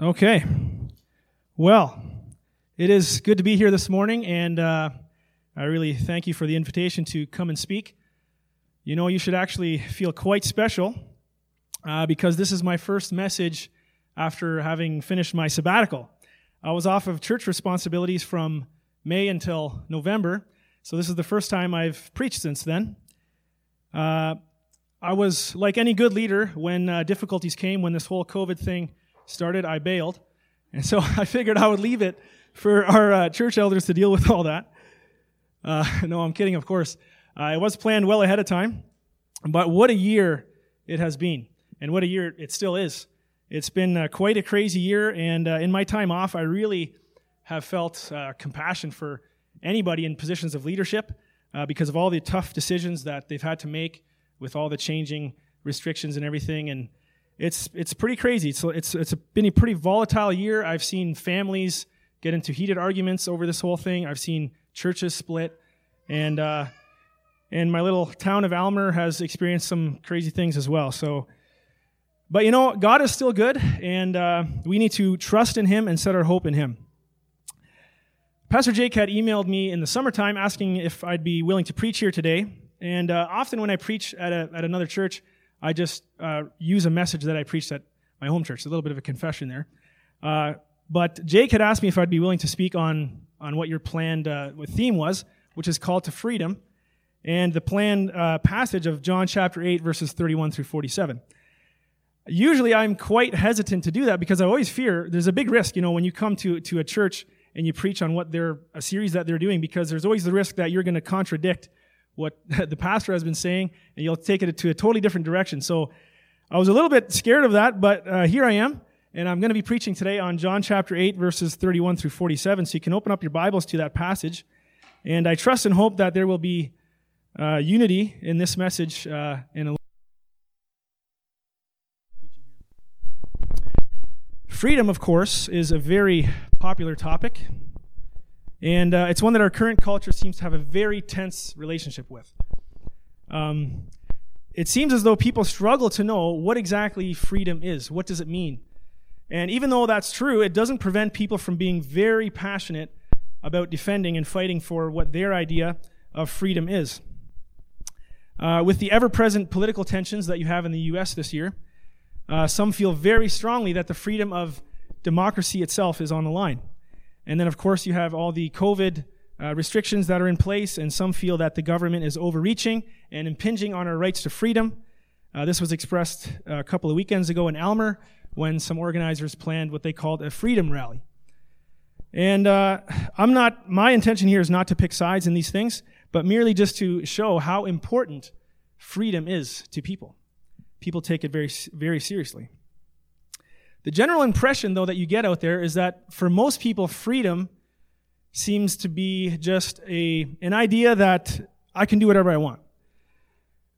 Okay. Well, it is good to be here this morning, and uh, I really thank you for the invitation to come and speak. You know, you should actually feel quite special uh, because this is my first message after having finished my sabbatical. I was off of church responsibilities from May until November, so this is the first time I've preached since then. Uh, I was like any good leader when uh, difficulties came, when this whole COVID thing started, I bailed. And so I figured I would leave it for our uh, church elders to deal with all that. Uh, no, I'm kidding, of course. Uh, it was planned well ahead of time. But what a year it has been, and what a year it still is. It's been uh, quite a crazy year, and uh, in my time off, I really have felt uh, compassion for anybody in positions of leadership because of all the tough decisions that they've had to make with all the changing restrictions and everything. And it's it's pretty crazy. So it's it's been a pretty volatile year. I've seen families get into heated arguments over this whole thing. I've seen churches split, and uh, and my little town of Aylmer has experienced some crazy things as well. So, but you know, God is still good, and uh, we need to trust in Him and set our hope in Him. Pastor Jake had emailed me in the summertime asking if I'd be willing to preach here today. And uh, often when I preach at, a, at another church, I just uh, use a message that I preached at my home church. A little bit of a confession there. Uh, but Jake had asked me if I'd be willing to speak on, on what your planned uh, theme was, which is called to freedom, and the planned uh, passage of John chapter 8, verses 31 through 47. Usually I'm quite hesitant to do that because I always fear there's a big risk, you know, when you come to, to a church and you preach on what they're, a series that they're doing, because there's always the risk that you're going to contradict what the pastor has been saying, and you'll take it to a totally different direction. So I was a little bit scared of that, but uh, here I am, and I'm going to be preaching today on John chapter 8, verses 31 through 47. So you can open up your Bibles to that passage. And I trust and hope that there will be uh, unity in this message uh, in a Freedom, of course, is a very popular topic. And uh, it's one that our current culture seems to have a very tense relationship with. Um, it seems as though people struggle to know what exactly freedom is. What does it mean? And even though that's true, it doesn't prevent people from being very passionate about defending and fighting for what their idea of freedom is. Uh, with the ever present political tensions that you have in the U.S. this year, uh, some feel very strongly that the freedom of democracy itself is on the line. And then, of course, you have all the COVID uh, restrictions that are in place, and some feel that the government is overreaching and impinging on our rights to freedom. Uh, this was expressed a couple of weekends ago in Aylmer when some organizers planned what they called a freedom rally. And uh, I'm not, my intention here is not to pick sides in these things, but merely just to show how important freedom is to people. People take it very, very seriously. The general impression, though, that you get out there is that for most people, freedom seems to be just a, an idea that I can do whatever I want.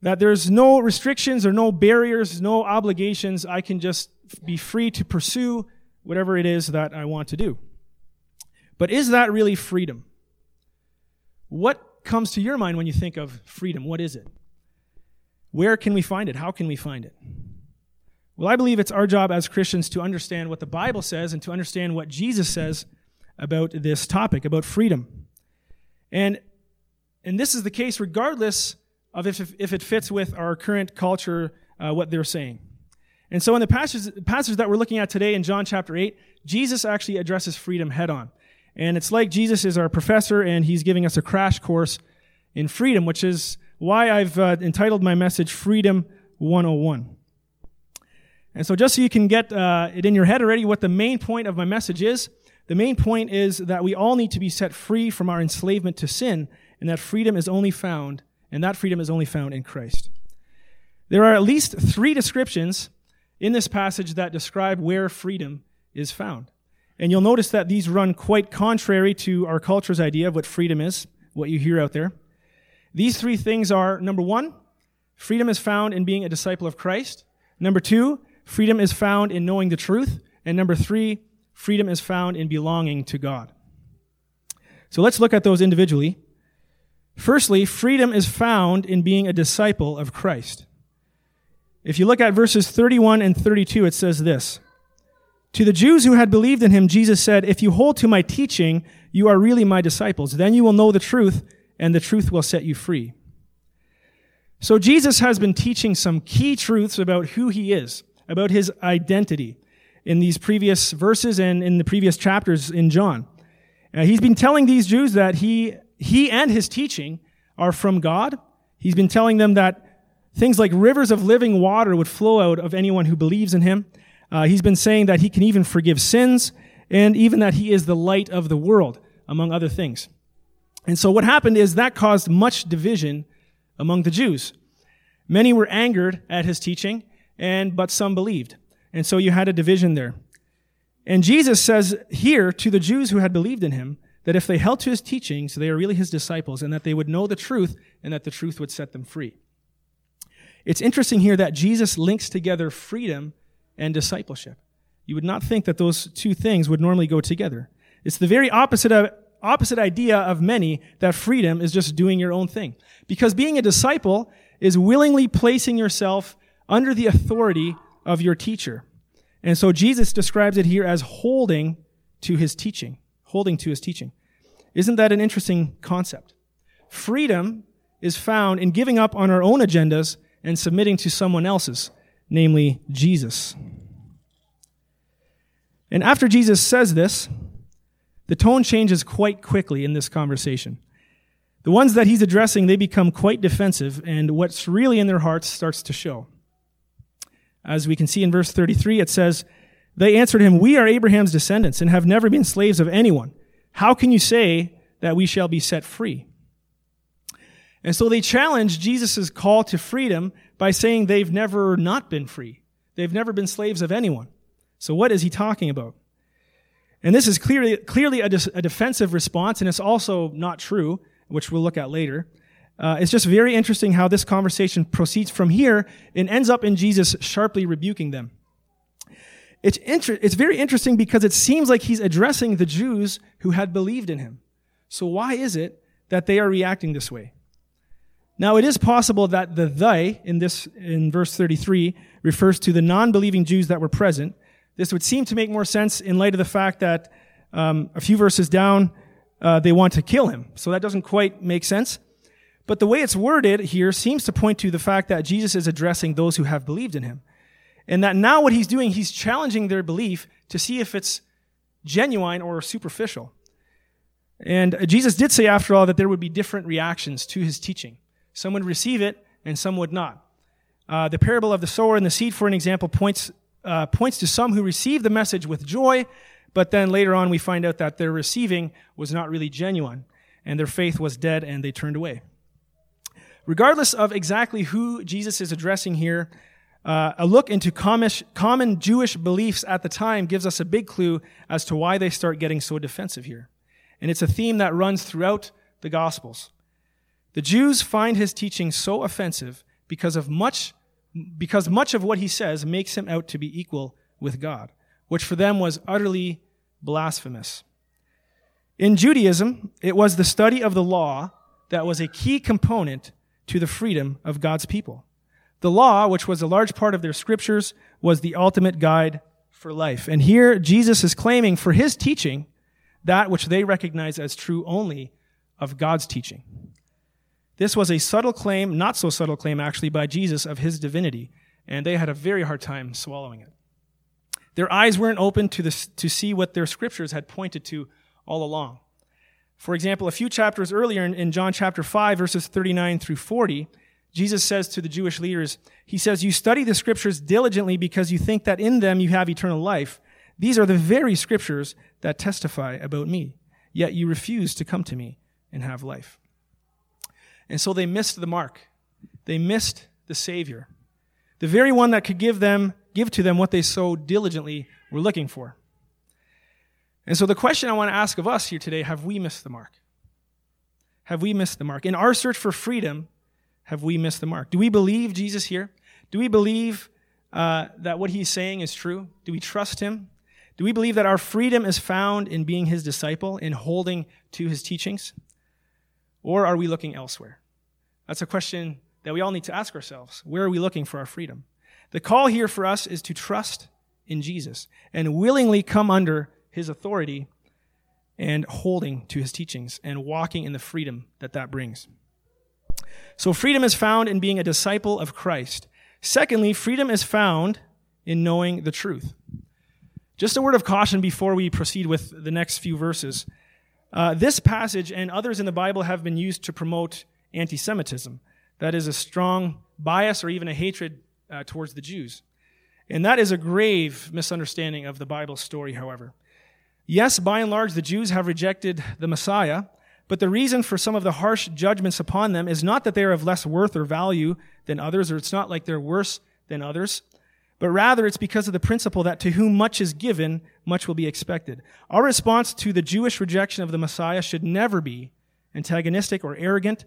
That there's no restrictions or no barriers, no obligations. I can just be free to pursue whatever it is that I want to do. But is that really freedom? What comes to your mind when you think of freedom? What is it? Where can we find it? How can we find it? Well, I believe it's our job as Christians to understand what the Bible says and to understand what Jesus says about this topic, about freedom. And, and this is the case regardless of if, if it fits with our current culture, uh, what they're saying. And so in the passage, passage that we're looking at today in John chapter 8, Jesus actually addresses freedom head on. And it's like Jesus is our professor and he's giving us a crash course in freedom, which is why I've uh, entitled my message Freedom 101. And so, just so you can get uh, it in your head already, what the main point of my message is, the main point is that we all need to be set free from our enslavement to sin, and that freedom is only found, and that freedom is only found in Christ. There are at least three descriptions in this passage that describe where freedom is found. And you'll notice that these run quite contrary to our culture's idea of what freedom is, what you hear out there. These three things are number one, freedom is found in being a disciple of Christ. Number two, freedom is found in knowing the truth. And number three, freedom is found in belonging to God. So let's look at those individually. Firstly, freedom is found in being a disciple of Christ. If you look at verses 31 and 32, it says this To the Jews who had believed in him, Jesus said, If you hold to my teaching, you are really my disciples. Then you will know the truth, and the truth will set you free. So Jesus has been teaching some key truths about who he is, about his identity in these previous verses and in the previous chapters in John. Uh, he's been telling these Jews that he, he and his teaching are from God. He's been telling them that things like rivers of living water would flow out of anyone who believes in him. Uh, he's been saying that he can even forgive sins and even that he is the light of the world, among other things. And so what happened is that caused much division among the Jews. Many were angered at his teaching, and but some believed. And so you had a division there. And Jesus says here to the Jews who had believed in him that if they held to his teachings, they are really his disciples, and that they would know the truth, and that the truth would set them free. It's interesting here that Jesus links together freedom and discipleship. You would not think that those two things would normally go together. It's the very opposite of, opposite idea of many that freedom is just doing your own thing. Because being a disciple is willingly placing yourself under the authority of your teacher. And so Jesus describes it here as holding to his teaching, holding to his teaching. Isn't that an interesting concept? Freedom is found in giving up on our own agendas and submitting to someone else's, namely Jesus. And after Jesus says this, the tone changes quite quickly in this conversation. The ones that he's addressing, they become quite defensive, and what's really in their hearts starts to show. As we can see in verse 33, it says, They answered him, We are Abraham's descendants and have never been slaves of anyone. How can you say that we shall be set free? And so they challenge Jesus' call to freedom by saying they've never not been free. They've never been slaves of anyone. So what is he talking about? And this is clearly, clearly a, a defensive response, and it's also not true, which we'll look at later. Uh, it's just very interesting how this conversation proceeds from here and ends up in Jesus sharply rebuking them. It's, inter- it's very interesting because it seems like he's addressing the Jews who had believed in him. So why is it that they are reacting this way? Now, it is possible that the they in this, in verse 33 refers to the non-believing Jews that were present. This would seem to make more sense in light of the fact that um, a few verses down, uh, they want to kill him. So that doesn't quite make sense. But the way it's worded here seems to point to the fact that Jesus is addressing those who have believed in him. And that now what he's doing, he's challenging their belief to see if it's genuine or superficial. And Jesus did say, after all, that there would be different reactions to his teaching. Some would receive it, and some would not. Uh, the parable of the sower and the seed, for an example, points, uh, points to some who receive the message with joy, but then later on we find out that their receiving was not really genuine, and their faith was dead, and they turned away. Regardless of exactly who Jesus is addressing here, uh, a look into common Jewish beliefs at the time gives us a big clue as to why they start getting so defensive here. And it's a theme that runs throughout the Gospels. The Jews find his teaching so offensive because of much because much of what he says makes him out to be equal with God, which for them was utterly blasphemous. In Judaism, it was the study of the law that was a key component to the freedom of God's people. The law, which was a large part of their scriptures, was the ultimate guide for life. And here Jesus is claiming for his teaching that which they recognize as true only of God's teaching. This was a subtle claim, not so subtle claim actually, by Jesus of his divinity, and they had a very hard time swallowing it. Their eyes weren't open to, this, to see what their scriptures had pointed to all along. For example, a few chapters earlier in, John chapter 5, verses 39 through 40, Jesus says to the Jewish leaders, He says, You study the scriptures diligently because you think that in them you have eternal life. These are the very scriptures that testify about me. Yet you refuse to come to me and have life. And so they missed the mark. They missed the Savior, the very one that could give them, give to them what they so diligently were looking for. And so the question I want to ask of us here today have we missed the mark? Have we missed the mark? In our search for freedom, have we missed the mark? Do we believe Jesus here? Do we believe uh, that what he's saying is true? Do we trust him? Do we believe that our freedom is found in being his disciple, in holding to his teachings? Or are we looking elsewhere? That's a question that we all need to ask ourselves. Where are we looking for our freedom? The call here for us is to trust in Jesus and willingly come under his authority and holding to his teachings and walking in the freedom that that brings. So freedom is found in being a disciple of Christ. Secondly, freedom is found in knowing the truth. Just a word of caution before we proceed with the next few verses. Uh, this passage and others in the Bible have been used to promote anti Semitism. That is a strong bias or even a hatred uh, towards the Jews. And that is a grave misunderstanding of the Bible story, however. Yes, by and large, the Jews have rejected the Messiah, but the reason for some of the harsh judgments upon them is not that they are of less worth or value than others, or it's not like they're worse than others but rather it's because of the principle that to whom much is given, much will be expected. Our response to the Jewish rejection of the Messiah should never be antagonistic or arrogant,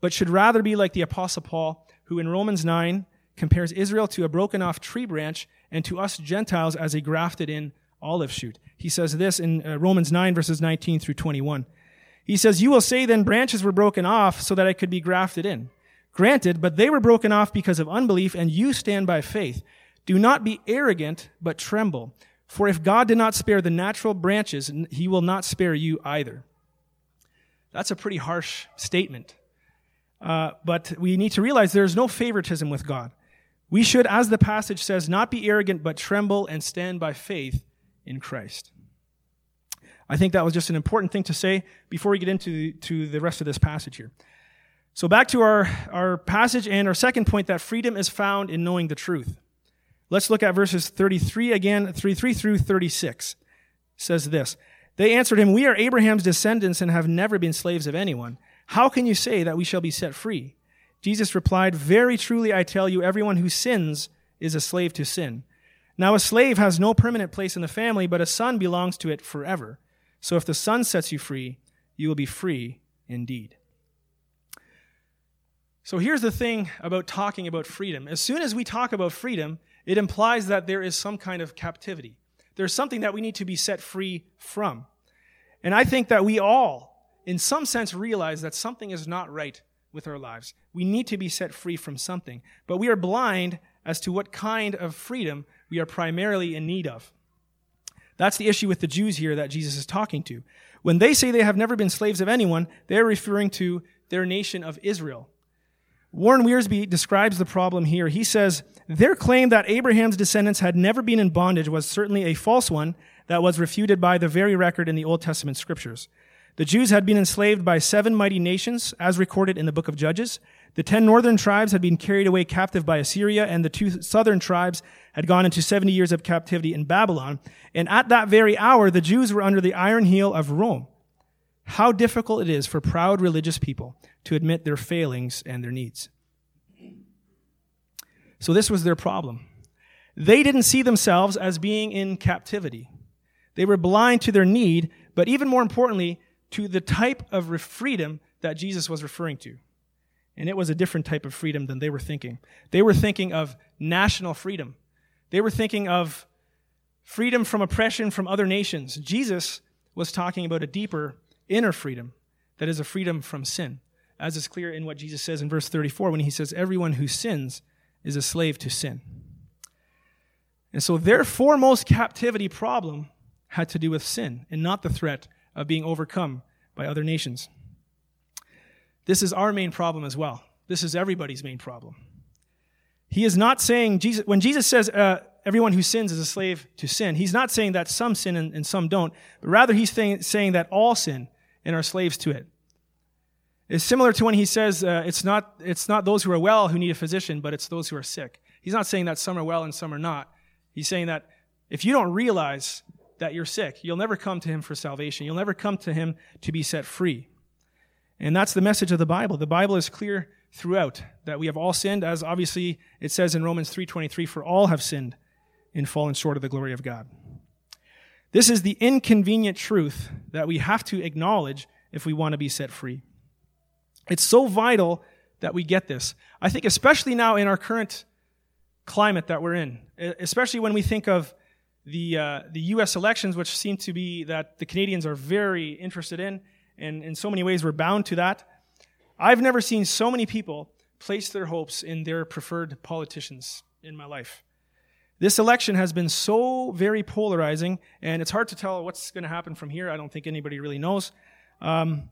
but should rather be like the Apostle Paul, who in Romans 9 compares Israel to a broken off tree branch and to us Gentiles as a grafted in olive shoot. He says this in uh, Romans 9, verses 19 through 21. He says, You will say then branches were broken off so that I could be grafted in. Granted, but they were broken off because of unbelief, and you stand by faith. Do not be arrogant, but tremble. For if God did not spare the natural branches, he will not spare you either. That's a pretty harsh statement. Uh, but we need to realize there's no favoritism with God. We should, as the passage says, not be arrogant, but tremble and stand by faith in Christ. I think that was just an important thing to say before we get into to the rest of this passage here. So, back to our, our passage and our second point that freedom is found in knowing the truth. Let's look at verses 33 again, 33 through 36. It says this. They answered him, We are Abraham's descendants and have never been slaves of anyone. How can you say that we shall be set free? Jesus replied, Very truly I tell you, everyone who sins is a slave to sin. Now a slave has no permanent place in the family, but a son belongs to it forever. So if the son sets you free, you will be free indeed. So here's the thing about talking about freedom. As soon as we talk about freedom, it implies that there is some kind of captivity. There's something that we need to be set free from. And I think that we all, in some sense, realize that something is not right with our lives. We need to be set free from something. But we are blind as to what kind of freedom we are primarily in need of. That's the issue with the Jews here that Jesus is talking to. When they say they have never been slaves of anyone, they're referring to their nation of Israel. Warren Wiersbe describes the problem here. He says, Their claim that Abraham's descendants had never been in bondage was certainly a false one that was refuted by the very record in the Old Testament scriptures. The Jews had been enslaved by seven mighty nations, as recorded in the book of Judges. The ten northern tribes had been carried away captive by Assyria, and the two southern tribes had gone into 70 years of captivity in Babylon. And at that very hour, the Jews were under the iron heel of Rome. How difficult it is for proud religious people to admit their failings and their needs. So, this was their problem. They didn't see themselves as being in captivity. They were blind to their need, but even more importantly, to the type of freedom that Jesus was referring to. And it was a different type of freedom than they were thinking. They were thinking of national freedom. They were thinking of freedom from oppression from other nations. Jesus was talking about a deeper inner freedom that is a freedom from sin as is clear in what Jesus says in verse 34 when he says, Everyone who sins is a slave to sin. And so their foremost captivity problem had to do with sin and not the threat of being overcome by other nations. This is our main problem as well. This is everybody's main problem. He is not saying, Jesus, when Jesus says uh, everyone who sins is a slave to sin, he's not saying that some sin and, and some don't, but rather he's saying, saying that all sin and are slaves to it. It's similar to when he says uh, it's, not, it's not those who are well who need a physician, but it's those who are sick. He's not saying that some are well and some are not. He's saying that if you don't realize that you're sick, you'll never come to him for salvation. You'll never come to him to be set free. And that's the message of the Bible. The Bible is clear throughout that we have all sinned, as obviously it says in Romans 3.23, for all have sinned and fallen short of the glory of God. This is the inconvenient truth that we have to acknowledge if we want to be set free. It's so vital that we get this. I think, especially now in our current climate that we're in, especially when we think of the, uh, the U.S. elections, which seem to be that the Canadians are very interested in, and in so many ways we're bound to that. I've never seen so many people place their hopes in their preferred politicians in my life. This election has been so very polarizing, and it's hard to tell what's going to happen from here. I don't think anybody really knows. Um,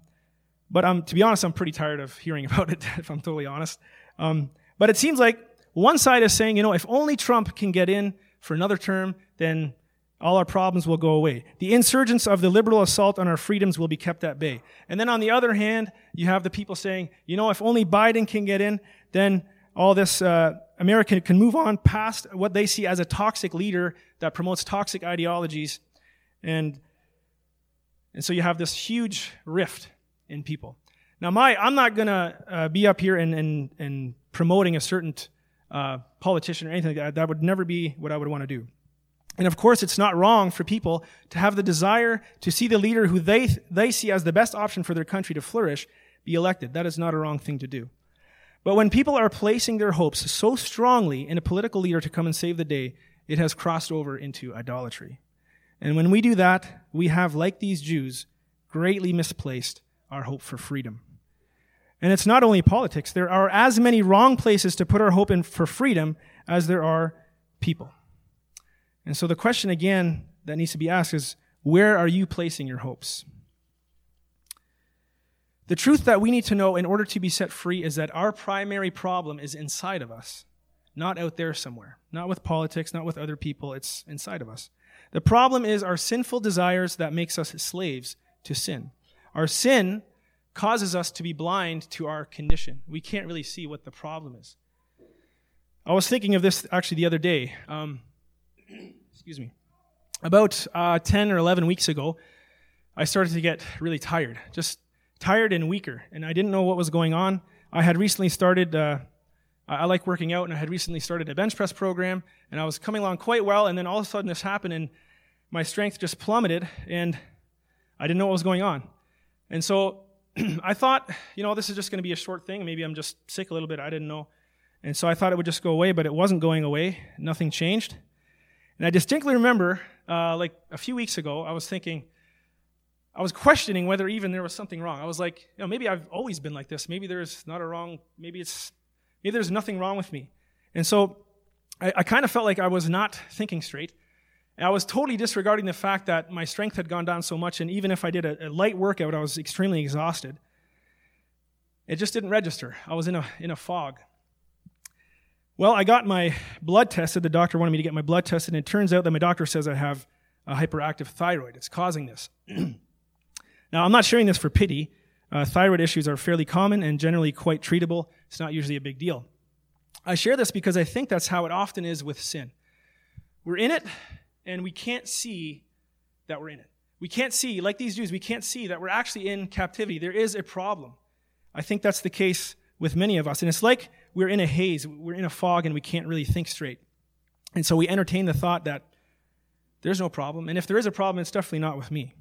but to be honest, I'm pretty tired of hearing about it, if I'm totally honest. Um, but it seems like one side is saying, you know, if only Trump can get in for another term, then all our problems will go away. The insurgents of the liberal assault on our freedoms will be kept at bay. And then on the other hand, you have the people saying, you know, if only Biden can get in, then all this uh, America can move on past what they see as a toxic leader that promotes toxic ideologies, and and so you have this huge rift in people. Now, my I'm not gonna uh, be up here and and and promoting a certain uh, politician or anything like that. That would never be what I would want to do. And of course, it's not wrong for people to have the desire to see the leader who they they see as the best option for their country to flourish be elected. That is not a wrong thing to do. But when people are placing their hopes so strongly in a political leader to come and save the day, it has crossed over into idolatry. And when we do that, we have, like these Jews, greatly misplaced our hope for freedom. And it's not only politics. There are as many wrong places to put our hope in for freedom as there are people. And so the question again that needs to be asked is, where are you placing your hopes? The truth that we need to know in order to be set free is that our primary problem is inside of us, not out there somewhere, not with politics, not with other people, it's inside of us. The problem is our sinful desires that makes us slaves to sin. Our sin causes us to be blind to our condition. We can't really see what the problem is. I was thinking of this actually the other day. Um, excuse me. About uh, 10 or 11 weeks ago, I started to get really tired, just tired and weaker, and I didn't know what was going on. I had recently started, uh, I like working out, and I had recently started a bench press program, and I was coming along quite well, and then all of a sudden this happened, and my strength just plummeted, and I didn't know what was going on. And so I thought, you know, this is just going to be a short thing. Maybe I'm just sick a little bit. I didn't know. And so I thought it would just go away, but it wasn't going away. Nothing changed. And I distinctly remember, uh, like a few weeks ago, I was thinking, I was questioning whether even there was something wrong. I was like, you know, maybe I've always been like this. Maybe there's not a wrong, maybe it's, maybe there's nothing wrong with me. And so I, I kind of felt like I was not thinking straight. And I was totally disregarding the fact that my strength had gone down so much, and even if I did a, a light workout, I was extremely exhausted. It just didn't register. I was in a, in a fog. Well, I got my blood tested. The doctor wanted me to get my blood tested, and it turns out that my doctor says I have a hyperactive thyroid. It's causing this. now, I'm not sharing this for pity. Uh, thyroid issues are fairly common and generally quite treatable. It's not usually a big deal. I share this because I think that's how it often is with sin. We're in it, and we can't see that we're in it. We can't see, like these Jews, we can't see that we're actually in captivity. There is a problem. I think that's the case with many of us. And it's like we're in a haze, we're in a fog, and we can't really think straight. And so we entertain the thought that there's no problem. And if there is a problem, it's definitely not with me.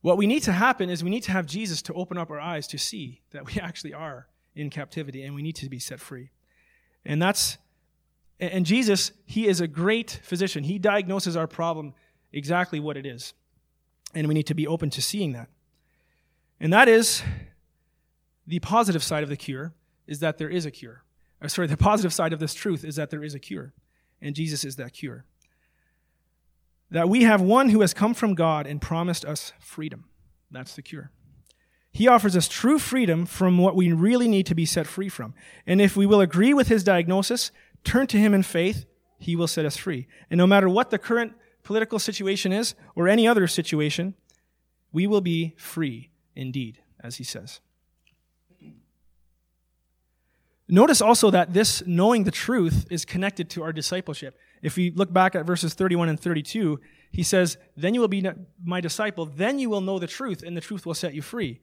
What we need to happen is we need to have Jesus to open up our eyes to see that we actually are in captivity and we need to be set free. And that's and Jesus, he is a great physician. He diagnoses our problem exactly what it is. And we need to be open to seeing that. And that is the positive side of the cure is that there is a cure. Or sorry, the positive side of this truth is that there is a cure. And Jesus is that cure. That we have one who has come from God and promised us freedom. That's the cure. He offers us true freedom from what we really need to be set free from. And if we will agree with his diagnosis, turn to him in faith, he will set us free. And no matter what the current political situation is or any other situation, we will be free indeed, as he says. Notice also that this knowing the truth is connected to our discipleship. If we look back at verses 31 and 32, he says, Then you will be my disciple, then you will know the truth, and the truth will set you free.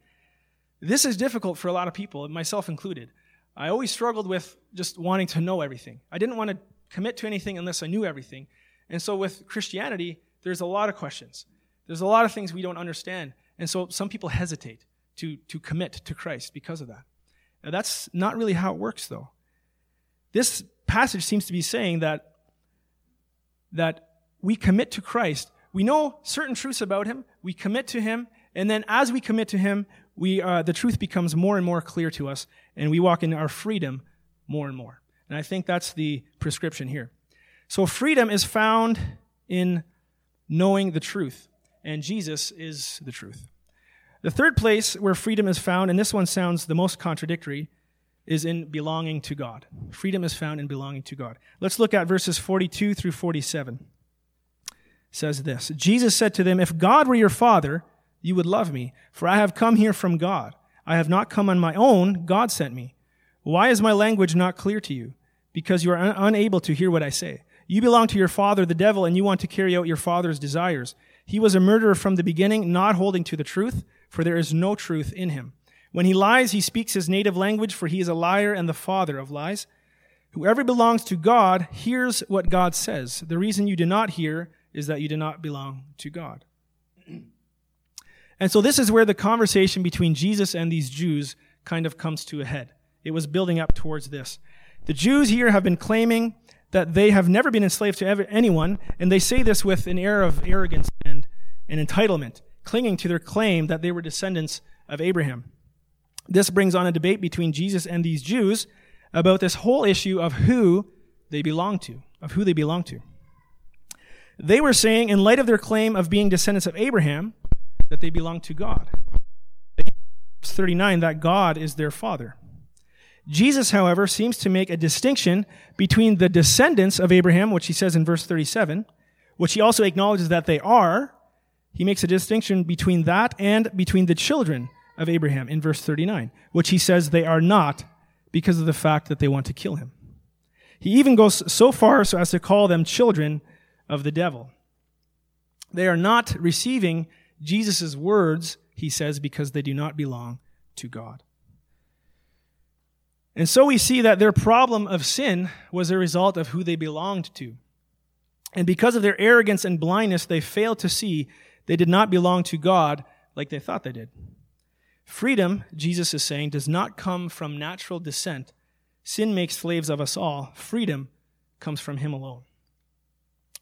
This is difficult for a lot of people, myself included. I always struggled with just wanting to know everything. I didn't want to commit to anything unless I knew everything. And so with Christianity, there's a lot of questions. There's a lot of things we don't understand. And so some people hesitate to, to commit to Christ because of that. Now, that's not really how it works, though. This passage seems to be saying that, that we commit to Christ. We know certain truths about him, we commit to him, and then as we commit to him, we, uh, the truth becomes more and more clear to us, and we walk in our freedom more and more. And I think that's the prescription here. So freedom is found in knowing the truth, and Jesus is the truth. The third place where freedom is found, and this one sounds the most contradictory, is in belonging to God. Freedom is found in belonging to God. Let's look at verses 42 through 47. It says this Jesus said to them, If God were your Father, you would love me, for I have come here from God. I have not come on my own, God sent me. Why is my language not clear to you? Because you are un- unable to hear what I say. You belong to your father, the devil, and you want to carry out your father's desires. He was a murderer from the beginning, not holding to the truth, for there is no truth in him. When he lies, he speaks his native language, for he is a liar and the father of lies. Whoever belongs to God hears what God says. The reason you do not hear is that you do not belong to God. And so this is where the conversation between Jesus and these Jews kind of comes to a head. It was building up towards this. The Jews here have been claiming that they have never been enslaved to ever, anyone, and they say this with an air of arrogance and, and entitlement, clinging to their claim that they were descendants of Abraham. This brings on a debate between Jesus and these Jews about this whole issue of who they belong to, of who they belong to. They were saying, in light of their claim of being descendants of Abraham, that they belong to God. Verse 39, that God is their father. Jesus, however, seems to make a distinction between the descendants of Abraham, which he says in verse 37, which he also acknowledges that they are. He makes a distinction between that and between the children of Abraham in verse 39, which he says they are not because of the fact that they want to kill him. He even goes so far so as to call them children of the devil. They are not receiving Jesus' words, he says, because they do not belong to God. And so we see that their problem of sin was a result of who they belonged to. And because of their arrogance and blindness, they failed to see they did not belong to God like they thought they did. Freedom, Jesus is saying, does not come from natural descent. Sin makes slaves of us all. Freedom comes from Him alone.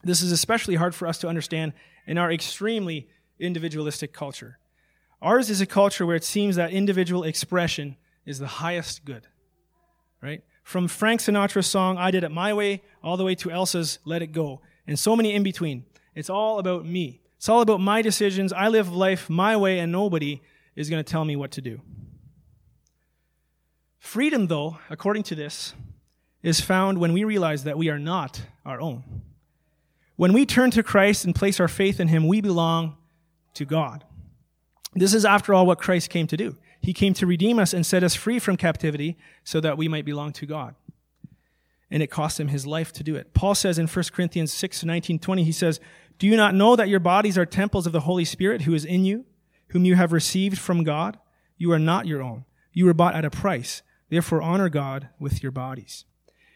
This is especially hard for us to understand in our extremely individualistic culture. Ours is a culture where it seems that individual expression is the highest good right? From Frank Sinatra's song, I Did It My Way, all the way to Elsa's Let It Go, and so many in between. It's all about me. It's all about my decisions. I live life my way, and nobody is going to tell me what to do. Freedom, though, according to this, is found when we realize that we are not our own. When we turn to Christ and place our faith in Him, we belong to God. This is, after all, what Christ came to do. He came to redeem us and set us free from captivity so that we might belong to God. And it cost him his life to do it. Paul says in 1 Corinthians 6, 19, 20, he says, Do you not know that your bodies are temples of the Holy Spirit who is in you, whom you have received from God? You are not your own. You were bought at a price. Therefore honor God with your bodies.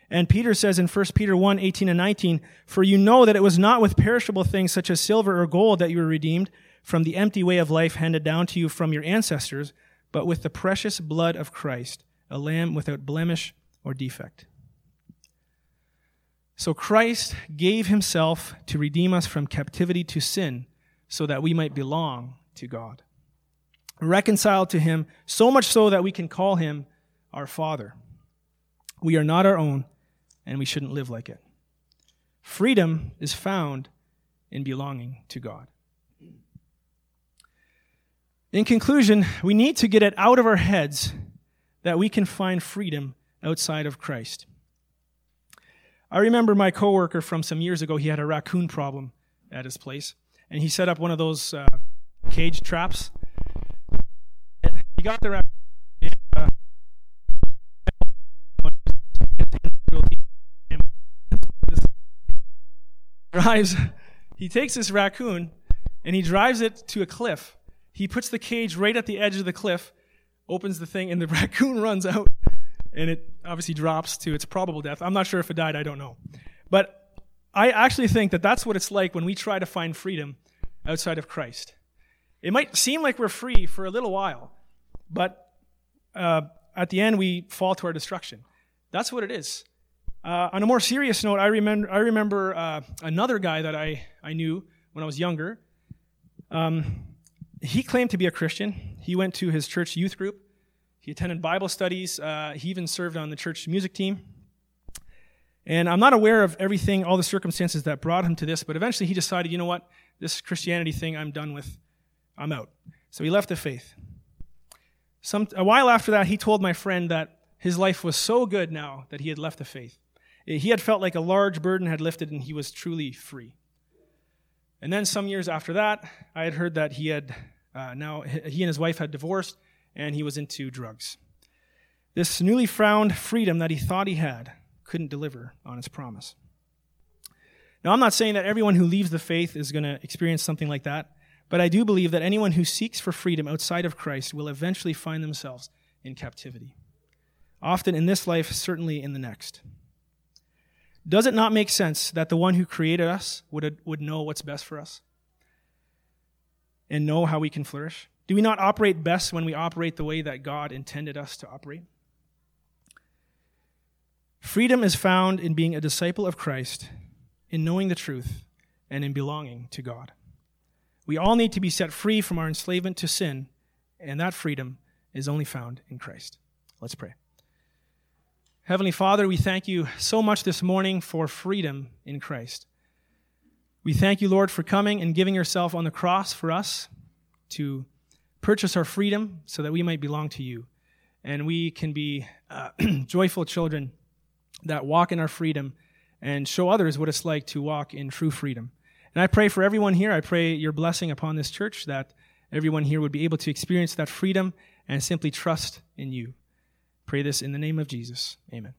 And Peter says in 1 Peter 1, 18 and 19, For you know that it was not with perishable things such as silver or gold that you were redeemed from the empty way of life handed down to you from your ancestors, but with the precious blood of Christ, a lamb without blemish or defect. So Christ gave himself to redeem us from captivity to sin so that we might belong to God. Reconciled to him, so much so that we can call him our Father. We are not our own, and we shouldn't live like it. Freedom is found in belonging to God. In conclusion, we need to get it out of our heads that we can find freedom outside of Christ. I remember my coworker from some years ago, he had a raccoon problem at his place, and he set up one of those uh, cage traps. He got the raccoon. And, uh, drives, he takes this raccoon and he drives it to a cliff he puts the cage right at the edge of the cliff, opens the thing, and the raccoon runs out, and it obviously drops to its probable death. I'm not sure if it died, I don't know. But I actually think that that's what it's like when we try to find freedom outside of Christ. It might seem like we're free for a little while, but uh, at the end we fall to our destruction. That's what it is. Uh, on a more serious note, I remember, I remember uh, another guy that I, I knew when I was younger. Um, he claimed to be a Christian. He went to his church youth group. He attended Bible studies. Uh, he even served on the church music team. And I'm not aware of everything, all the circumstances that brought him to this, but eventually he decided, you know what, this Christianity thing I'm done with. I'm out. So he left the faith. Some, a while after that, he told my friend that his life was so good now that he had left the faith. He had felt like a large burden had lifted and he was truly free. And then some years after that, I had heard that he had uh, now he and his wife had divorced and he was into drugs. This newly found freedom that he thought he had couldn't deliver on its promise. Now, I'm not saying that everyone who leaves the faith is going to experience something like that, but I do believe that anyone who seeks for freedom outside of Christ will eventually find themselves in captivity. Often in this life, certainly in the next. Does it not make sense that the one who created us would, would know what's best for us and know how we can flourish? Do we not operate best when we operate the way that God intended us to operate? Freedom is found in being a disciple of Christ, in knowing the truth, and in belonging to God. We all need to be set free from our enslavement to sin, and that freedom is only found in Christ. Let's pray. Heavenly Father, we thank you so much this morning for freedom in Christ. We thank you, Lord, for coming and giving yourself on the cross for us to purchase our freedom so that we might belong to you. And we can be uh, joyful children that walk in our freedom and show others what it's like to walk in true freedom. And I pray for everyone here. I pray your blessing upon this church that everyone here would be able to experience that freedom and simply trust in you. Pray this in the name of Jesus. Amen.